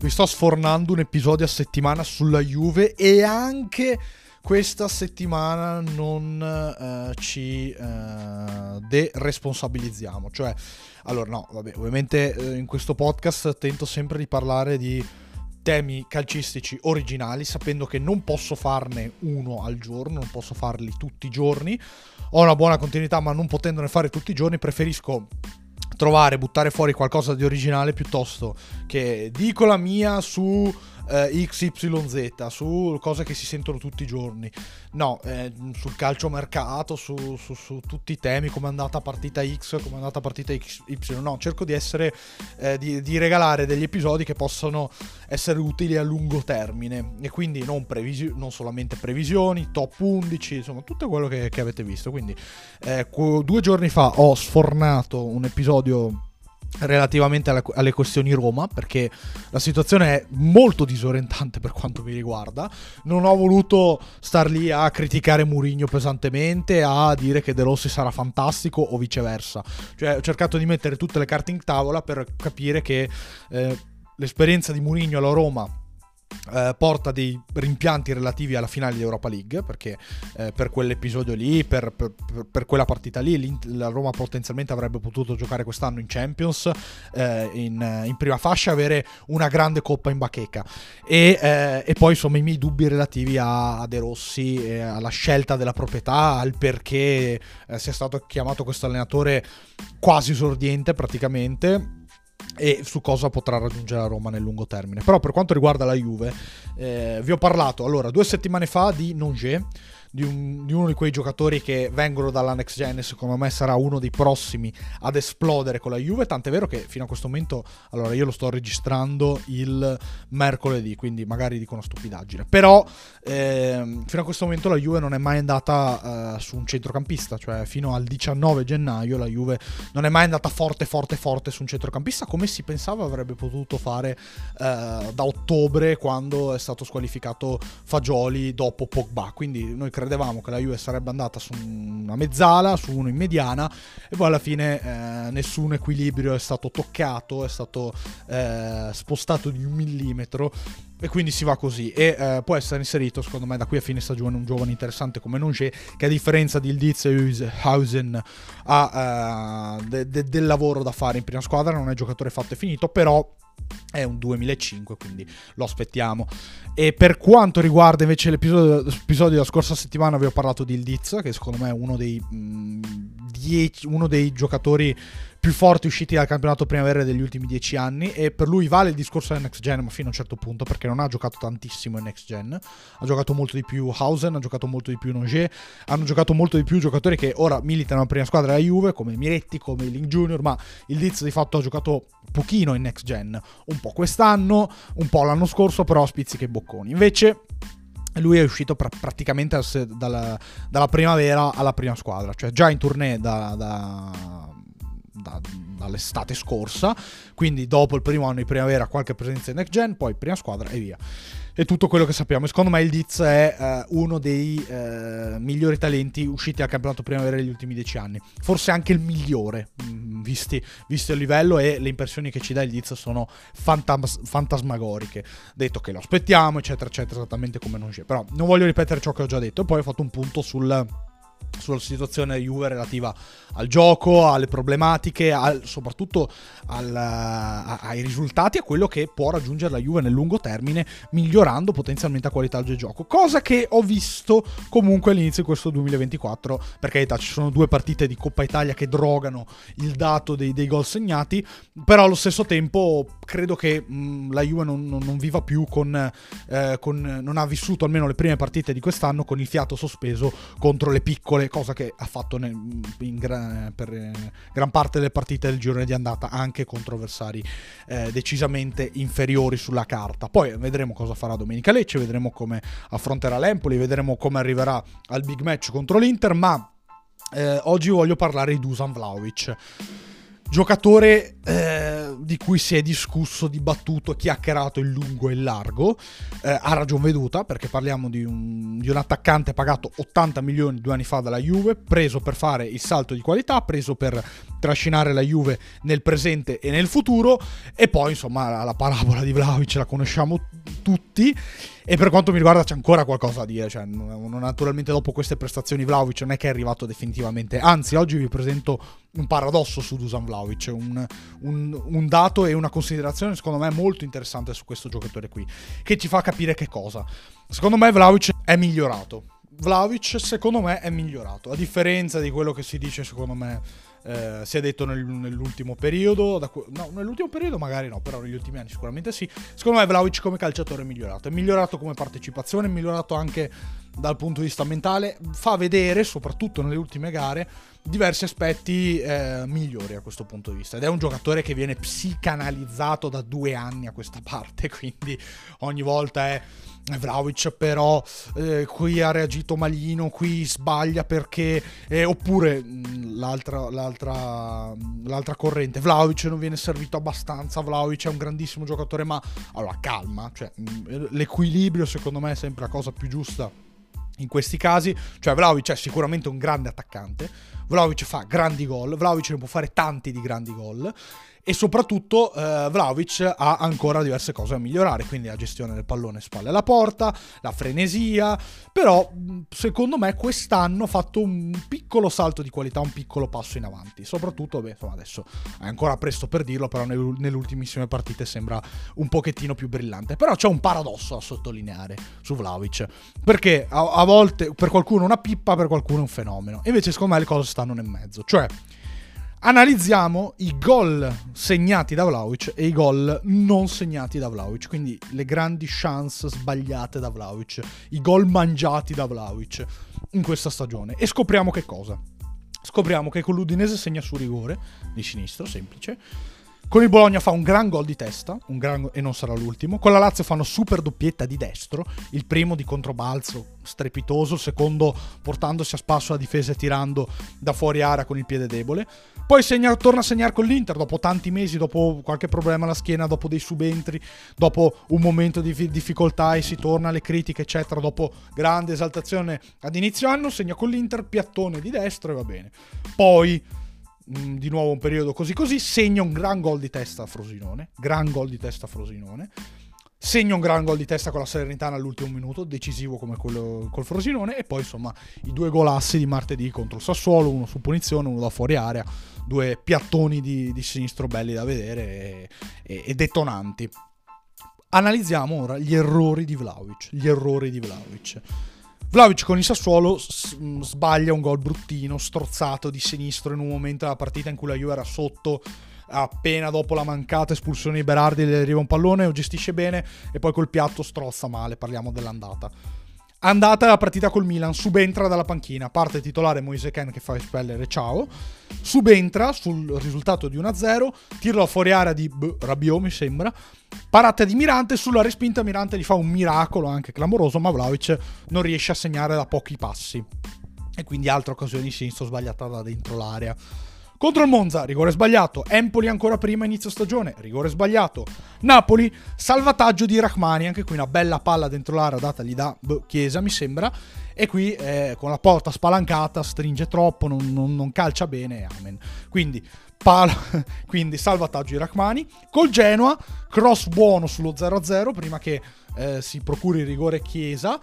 vi sto sfornando un episodio a settimana sulla Juve e anche questa settimana non uh, ci uh, deresponsabilizziamo. Cioè, allora no, vabbè, ovviamente uh, in questo podcast tento sempre di parlare di temi calcistici originali, sapendo che non posso farne uno al giorno, non posso farli tutti i giorni. Ho una buona continuità, ma non potendone fare tutti i giorni, preferisco trovare, buttare fuori qualcosa di originale piuttosto che dico la mia su eh, XYZ, su cose che si sentono tutti i giorni. No, eh, sul calcio mercato, su, su, su, tutti i temi, come è andata partita X, come è andata partita Y. No, cerco di essere, eh, di, di, regalare degli episodi che possano essere utili a lungo termine. E quindi non, previsi- non solamente previsioni, top 11, insomma, tutto quello che, che avete visto. Quindi eh, due giorni fa ho sfornato un episodio relativamente alla, alle questioni Roma, perché la situazione è molto disorientante per quanto mi riguarda. Non ho voluto star lì a criticare Murigno pesantemente, a dire che De Rossi sarà fantastico o viceversa. Cioè, ho cercato di mettere tutte le carte in tavola per capire che eh, l'esperienza di Murigno alla Roma eh, porta dei rimpianti relativi alla finale di Europa League perché eh, per quell'episodio lì, per, per, per, quella partita lì, la Roma potenzialmente avrebbe potuto giocare quest'anno in Champions eh, in, in, prima fascia, avere una grande coppa in bacheca. E, eh, e poi insomma i miei dubbi relativi a, a De Rossi, alla scelta della proprietà, al perché eh, sia stato chiamato questo allenatore quasi esordiente praticamente e su cosa potrà raggiungere la Roma nel lungo termine. Però per quanto riguarda la Juve, eh, vi ho parlato allora due settimane fa di Nongé di, un, di, uno di quei giocatori che vengono dalla next gen secondo me sarà uno dei prossimi ad esplodere con la Juve, tant'è vero che fino a questo momento, allora io lo sto registrando il mercoledì, quindi magari dico una stupidaggine, però eh, fino a questo momento la Juve non è mai andata eh, su un centrocampista, cioè fino al 19 gennaio la Juve non è mai andata forte forte forte su un centrocampista come si pensava avrebbe potuto fare eh, da ottobre quando è stato squalificato Fagioli dopo Pogba, quindi noi credevamo che la Juve sarebbe andata su una mezzala, su uno in mediana e poi alla fine eh, nessun equilibrio è stato toccato, è stato eh, spostato di un millimetro e quindi si va così. E eh, può essere inserito secondo me da qui a fine stagione un giovane interessante come Nonché che a differenza di Ildiz e Hausen ha uh, de- de- del lavoro da fare in prima squadra non è giocatore fatto e finito però è un 2005, quindi lo aspettiamo. E per quanto riguarda invece l'episodio, l'episodio della scorsa settimana, vi ho parlato di Ildiz, che secondo me è uno dei, mh, mm, dieci, uno dei giocatori più forti usciti dal campionato primavera degli ultimi dieci anni e per lui vale il discorso del next gen ma fino a un certo punto perché non ha giocato tantissimo in next gen. Ha giocato molto di più Hausen ha giocato molto di più Noger hanno giocato molto di più giocatori che ora militano in prima squadra della Juve come Miretti come Link Junior ma il Diz di fatto ha giocato pochino in next gen. Un po' quest'anno un po' l'anno scorso però spizzica e bocconi. Invece lui è uscito pra- praticamente dalla, dalla, primavera alla prima squadra, cioè già in tournée da, da da, dall'estate scorsa, quindi dopo il primo anno di primavera qualche presenza in next gen, poi prima squadra e via. E tutto quello che sappiamo. secondo me il Diz è uh, uno dei uh, migliori talenti usciti al campionato primavera negli ultimi dieci anni. Forse anche il migliore, mh, mm, visti, visto il livello e le impressioni che ci dà il Diz sono fantas- fantasmagoriche. Detto che lo aspettiamo, eccetera, eccetera, esattamente come non c'è. Però non voglio ripetere ciò che ho già detto. E poi ho fatto un punto sul sulla situazione Juve relativa al gioco, alle problematiche, al, soprattutto al, a, ai risultati, a quello che può raggiungere la Juve nel lungo termine, migliorando potenzialmente la qualità del gioco. Cosa che ho visto comunque all'inizio di questo 2024, perché ci sono due partite di Coppa Italia che drogano il dato dei, dei gol segnati, però allo stesso tempo credo che mh, la Juve non, non, non, viva più con, eh, con, non ha vissuto almeno le prime partite di quest'anno con il fiato sospeso contro le piccole cosa che ha fatto nel, gra, per eh, gran parte delle partite del girone di andata, anche contro avversari eh, decisamente inferiori sulla carta. Poi vedremo cosa farà domenica Lecce, vedremo come affronterà l'Empoli, vedremo come arriverà al big match contro l'Inter, ma eh, oggi voglio parlare di Dusan Vlaovic. Giocatore... Eh, di cui si è discusso, dibattuto, chiacchierato in lungo e in largo, eh, a ragion veduta, perché parliamo di un, di un, attaccante pagato 80 milioni due anni fa dalla Juve, preso per fare il salto di qualità, preso per trascinare la Juve nel presente e nel futuro, e poi insomma la, la parabola di Vlaovic la conosciamo tutti. E per quanto mi riguarda c'è ancora qualcosa da dire, cioè, naturalmente dopo queste prestazioni Vlaovic non è che è arrivato definitivamente, anzi oggi vi presento un paradosso su Dusan Vlaovic, un, un, un, dato e una considerazione secondo me molto interessante su questo giocatore qui, che ci fa capire che cosa. Secondo me Vlaovic è migliorato, Vlaovic secondo me è migliorato, a differenza di quello che si dice secondo me eh, si è detto nel, nell'ultimo periodo, da, no, nell'ultimo periodo magari no, però negli ultimi anni sicuramente sì. Secondo me Vlaovic come calciatore è migliorato, è migliorato come partecipazione, è migliorato anche dal punto di vista mentale, fa vedere, soprattutto nelle ultime gare, diversi aspetti eh, migliori a questo punto di vista. Ed è un giocatore che viene psicanalizzato da due anni a questa parte, quindi ogni volta è Vlaovic però eh, qui ha reagito malino, qui sbaglia perché... Eh, oppure l'altra, l'altra, l'altra corrente, Vlaovic non viene servito abbastanza, Vlaovic è un grandissimo giocatore ma allora calma, cioè, l'equilibrio secondo me è sempre la cosa più giusta in questi casi, cioè Vlaovic è sicuramente un grande attaccante, Vlaovic fa grandi gol, Vlaovic ne può fare tanti di grandi gol e soprattutto eh, Vlaovic ha ancora diverse cose da migliorare, quindi la gestione del pallone spalle alla porta, la frenesia, però secondo me quest'anno ha fatto un piccolo salto di qualità, un piccolo passo in avanti, soprattutto, beh, insomma adesso è ancora presto per dirlo, però nelle ultimissime partite sembra un pochettino più brillante, però c'è un paradosso da sottolineare su Vlaovic, perché a, a volte per qualcuno una pippa, per qualcuno un fenomeno, invece secondo me le cose stanno nel mezzo, cioè analizziamo i gol segnati da Vlaovic e i gol non segnati da Vlaovic, quindi le grandi chance sbagliate da Vlaovic, i gol mangiati da Vlaovic in questa stagione e scopriamo che cosa? Scopriamo che con l'Udinese segna su rigore di sinistro, semplice con il Bologna fa un gran gol di testa, gran, e non sarà l'ultimo. Con la Lazio fanno super doppietta di destro, il primo di controbalzo strepitoso, il secondo portandosi a spasso la difesa e tirando da fuori area con il piede debole. Poi segna, torna a segnare con l'Inter dopo tanti mesi, dopo qualche problema alla schiena, dopo dei subentri, dopo un momento di difficoltà e si torna alle critiche, eccetera. Dopo grande esaltazione ad inizio anno, segna con l'Inter, piattone di destro e va bene. Poi Mm, di nuovo un periodo così così, segna un gran gol di testa a Frosinone, gran gol di testa a Frosinone, segna un gran gol di testa con la Serenitana all'ultimo minuto, decisivo come quello col Frosinone, e poi insomma i due golassi di martedì contro il Sassuolo, uno su punizione, uno da fuori area, due piattoni di, di sinistro belli da vedere e, e, e detonanti. Analizziamo ora gli errori di Vlaovic, gli errori di Vlaovic. Vlaovic con il Sassuolo mm, sbaglia un gol bruttino, strozzato di sinistro in un momento della partita in cui la Juve era sotto appena dopo la mancata espulsione di Berardi le arriva un pallone, lo gestisce bene e poi col piatto strozza male, parliamo dell'andata. Andata la partita col Milan, subentra dalla panchina, parte titolare Moise Ken che fa espellere ciao, subentra sul risultato di 1-0, tiro fuori area di B- Rabiot mi sembra, parata di Mirante, sulla respinta Mirante gli fa un miracolo anche clamoroso, ma Vlaovic non riesce a segnare da pochi passi. E quindi altra occasione di sinistro sbagliata da dentro l'area. Contro il Monza, rigore sbagliato. Empoli ancora prima inizio stagione, rigore sbagliato. Napoli, salvataggio di Rachmani, anche qui una bella palla dentro l'area datagli da boh, Chiesa, mi sembra. E qui eh, con la porta spalancata stringe troppo, non, non, non calcia bene, amen. Quindi, pala, quindi salvataggio di Rachmani. Col Genoa, cross buono sullo 0-0 prima che eh, si procuri il rigore Chiesa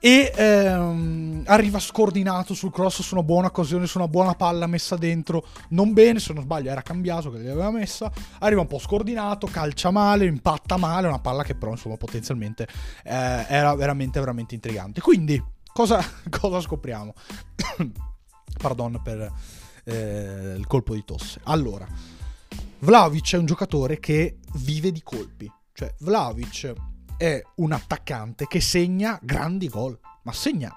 e ehm, arriva scordinato sul cross su una buona occasione, su una buona palla messa dentro, non bene, se non sbaglio era cambiato che gli aveva messa, arriva un po' scordinato, calcia male, impatta male, una palla che però insomma potenzialmente eh, era veramente veramente intrigante. Quindi cosa, cosa scopriamo? Pardon per eh, il colpo di tosse. Allora, Vlaovic è un giocatore che vive di colpi, cioè Vlaovic è un attaccante che segna grandi gol, ma segna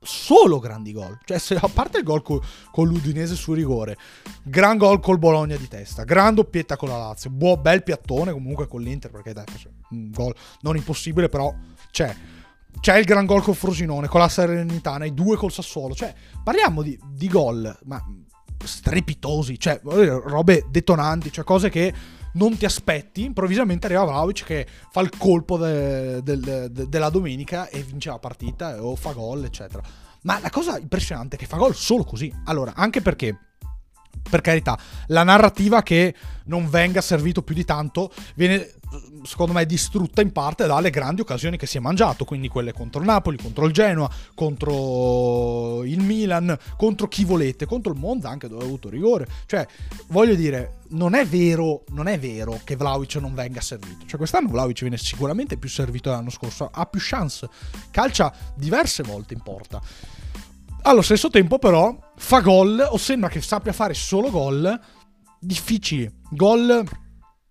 solo grandi gol. Cioè, se, a parte il gol co- con l'Udinese su rigore, gran gol col Bologna di testa, gran doppietta con la Lazio, buo, bel piattone comunque con l'Inter, perché dai, un gol non impossibile, però c'è. C'è il gran gol col Frosinone, con la Serenità, i due col Sassuolo. Cioè, parliamo di, di gol, ma strepitosi, cioè robe detonanti, cioè cose che non ti aspetti, improvvisamente arriva Vlaovic che fa il colpo de, de, de, della domenica e vince la partita o fa gol, eccetera. Ma la cosa impressionante è che fa gol solo così. Allora, anche perché per carità, la narrativa che non venga servito più di tanto viene secondo me distrutta in parte dalle grandi occasioni che si è mangiato, quindi quelle contro il Napoli, contro il Genoa, contro il Milan, contro chi volete, contro il Monza anche dove ha avuto rigore. Cioè, voglio dire, non è vero, non è vero che Vlaovic non venga servito. Cioè, quest'anno Vlaovic viene sicuramente più servito dell'anno scorso, ha più chance, calcia diverse volte in porta. Allo stesso tempo, però, fa gol, o sembra che sappia fare solo gol difficili, gol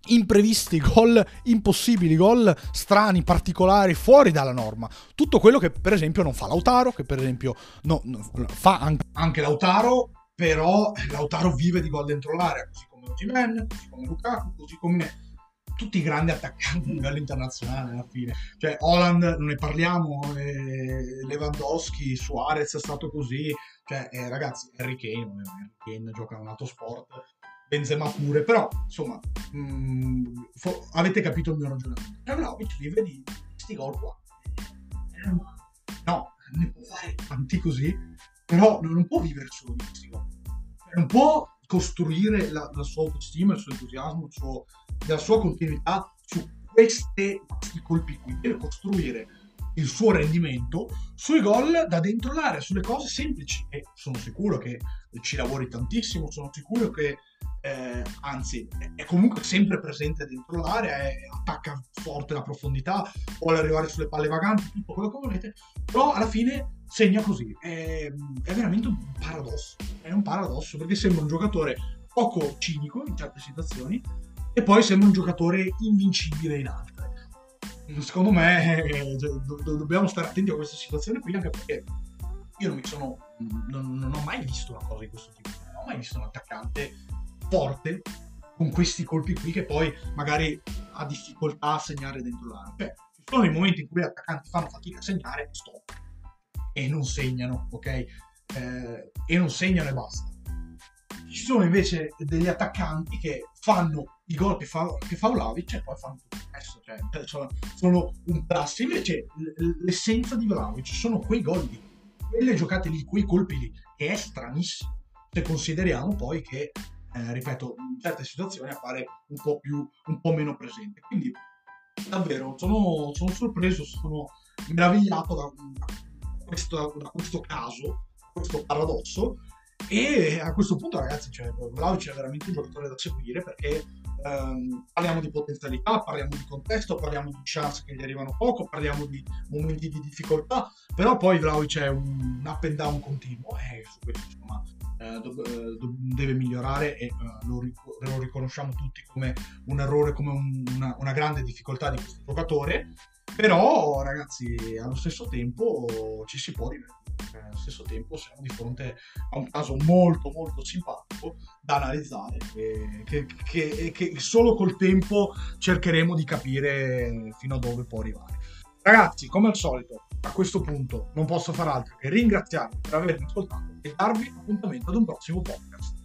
imprevisti, gol impossibili, gol strani, particolari, fuori dalla norma. Tutto quello che per esempio non fa Lautaro, che per esempio no, no, fa anche Lautaro, però Lautaro vive di gol dentro l'area, così come Otimen, così come Lukaku, così come tutti i grandi attaccanti a livello internazionale alla fine. Cioè, Holland non ne parliamo, eh, Lewandowski, Suarez è stato così. Cioè, eh, ragazzi, Harry Kane, Harry Kane gioca un altro sport, Benzema pure, però, insomma, mh, mm, fo- avete capito il mio ragionamento. Vlaovic vive di questi gol qua. No, ne può fare tanti così, però non può vivere solo di questi gol. Cioè, non può costruire la, la sua autostima, il suo entusiasmo, il suo, la sua continuità su questi, questi colpi qui, deve costruire il suo rendimento sui gol da dentro l'area, sulle cose semplici. E sono sicuro che ci lavori tantissimo, sono sicuro che eh, anzi è comunque sempre presente dentro l'area, è, attacca forte la profondità, vuole arrivare sulle palle vaganti, tutto quello che volete, però alla fine segna così. È, è veramente un paradosso, è un paradosso perché sembra un giocatore poco cinico in certe situazioni e poi sembra un giocatore invincibile in altre. Secondo me eh, do- do- dobbiamo stare attenti a questa situazione qui anche perché io non mi sono non, non ho mai visto una cosa di questo tipo, non ho mai visto un attaccante forte con questi colpi qui che poi magari ha difficoltà a segnare dentro l'area. Beh, ci sono i momenti in cui gli attaccanti fanno fatica a segnare, stop. E non segnano, ok? Eh, e non segnano e basta. Ci sono invece degli attaccanti che fanno i gol che fa, che fa Vlaovic e poi fanno tutto il resto. Cioè, sono, sono un plus. Invece l'essenza di Vlaovic sono quei gol lì, quelle giocate lì, quei colpi lì, che è stranissimo. Se consideriamo poi che eh, ripeto, in certe situazioni appare un po' più, un po' meno presente. Quindi davvero sono, sono sorpreso, sono meravigliato da, da, questo, da questo caso, questo paradosso. E a questo punto, ragazzi, cioè, Vlaovic è veramente un giocatore da seguire perché ehm, parliamo di potenzialità, parliamo di contesto, parliamo di chance che gli arrivano poco, parliamo di momenti di difficoltà, però poi Vlaovic è un up and down continuo e su questo insomma eh, eh, deve migliorare e uh, lo, ric- lo, riconosciamo tutti come un errore, come un, una, una, grande difficoltà di questo giocatore. Però, ragazzi, allo stesso tempo ci si può divertire. Cioè, allo stesso tempo siamo di fronte a un caso molto molto simpatico da analizzare e che, che, che solo col tempo cercheremo di capire fino a dove può arrivare. Ragazzi, come al solito, a questo punto non posso far altro che ringraziarvi per avermi ascoltato e darvi appuntamento ad un prossimo podcast.